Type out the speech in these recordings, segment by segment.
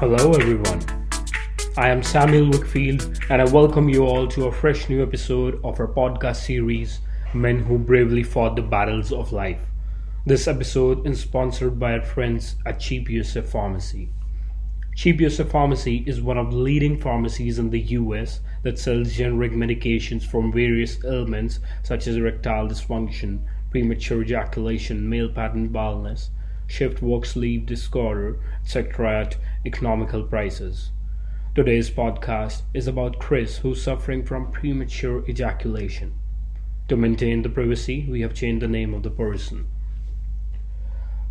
Hello, everyone. I am Samuel Wickfield, and I welcome you all to a fresh new episode of our podcast series, Men Who Bravely Fought the Battles of Life. This episode is sponsored by our friends at Cheap USA Pharmacy. Cheap USA Pharmacy is one of the leading pharmacies in the US that sells generic medications from various ailments such as erectile dysfunction, premature ejaculation, male pattern baldness, shift work sleep disorder, etc. at economical prices. Today's podcast is about Chris who's suffering from premature ejaculation. To maintain the privacy, we have changed the name of the person.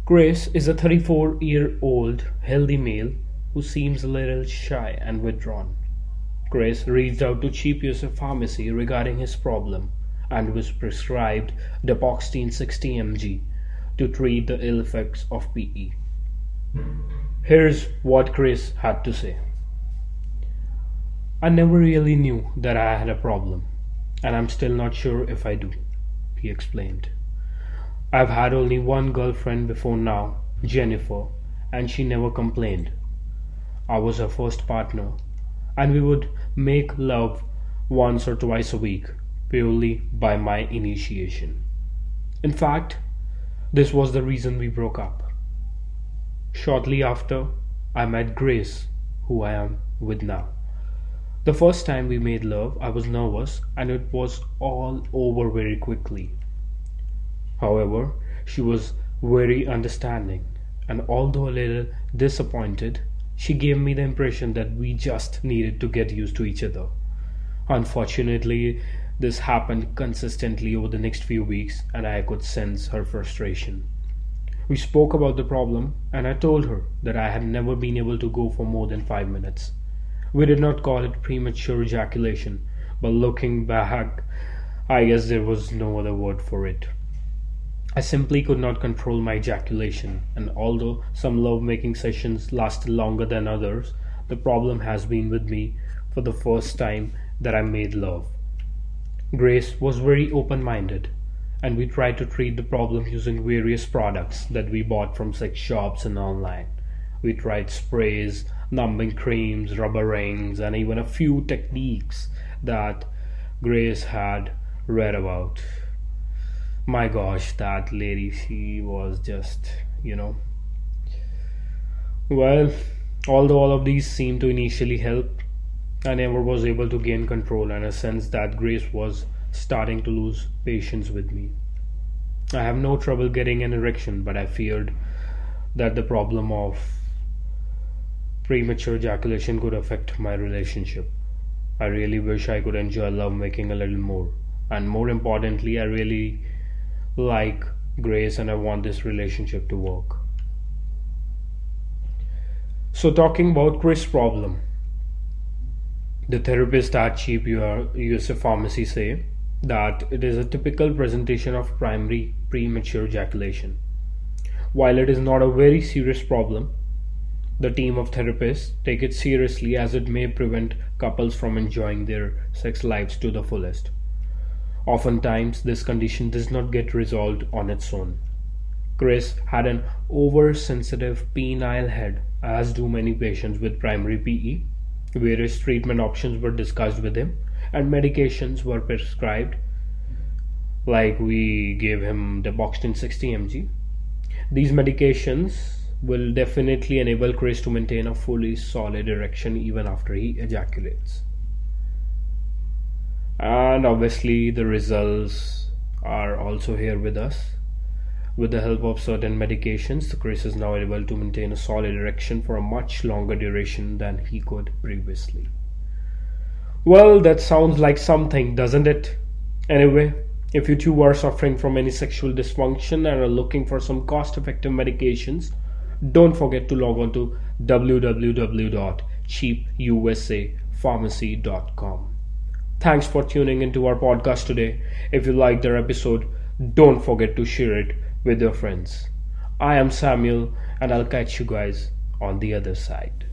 Chris is a 34 year old healthy male who seems a little shy and withdrawn. Chris reached out to Cheap USA Pharmacy regarding his problem and was prescribed Dapoxetine 60 mg to treat the ill effects of PE. Here's what Chris had to say. I never really knew that I had a problem, and I'm still not sure if I do, he explained. I've had only one girlfriend before now, Jennifer, and she never complained. I was her first partner, and we would make love once or twice a week, purely by my initiation. In fact, this was the reason we broke up. Shortly after, I met Grace, who I am with now. The first time we made love, I was nervous and it was all over very quickly. However, she was very understanding, and although a little disappointed, she gave me the impression that we just needed to get used to each other. Unfortunately, this happened consistently over the next few weeks, and I could sense her frustration. We spoke about the problem, and I told her that I had never been able to go for more than five minutes. We did not call it premature ejaculation, but looking back, I guess there was no other word for it. I simply could not control my ejaculation, and although some love making sessions lasted longer than others, the problem has been with me for the first time that I made love. Grace was very open minded, and we tried to treat the problem using various products that we bought from sex shops and online. We tried sprays, numbing creams, rubber rings, and even a few techniques that Grace had read about. My gosh, that lady, she was just, you know. Well, although all of these seemed to initially help, I never was able to gain control, and I sensed that Grace was starting to lose patience with me. I have no trouble getting an erection, but I feared that the problem of premature ejaculation could affect my relationship. I really wish I could enjoy lovemaking a little more. And more importantly, I really like Grace and I want this relationship to work. So, talking about Chris' problem, the therapist at Cheap USA Pharmacy say that it is a typical presentation of primary premature ejaculation. While it is not a very serious problem, the team of therapists take it seriously as it may prevent couples from enjoying their sex lives to the fullest. Oftentimes, this condition does not get resolved on its own. Chris had an oversensitive penile head, as do many patients with primary PE, Various treatment options were discussed with him and medications were prescribed. Like we gave him the Dapoxetine 60 mg. These medications will definitely enable Chris to maintain a fully solid erection even after he ejaculates. And obviously, the results are also here with us. With the help of certain medications, Chris is now able to maintain a solid erection for a much longer duration than he could previously. Well, that sounds like something, doesn't it? Anyway, if you too are suffering from any sexual dysfunction and are looking for some cost effective medications, don't forget to log on to www.cheapusapharmacy.com. Thanks for tuning into our podcast today. If you liked our episode, don't forget to share it with your friends. I am Samuel, and I'll catch you guys on the other side.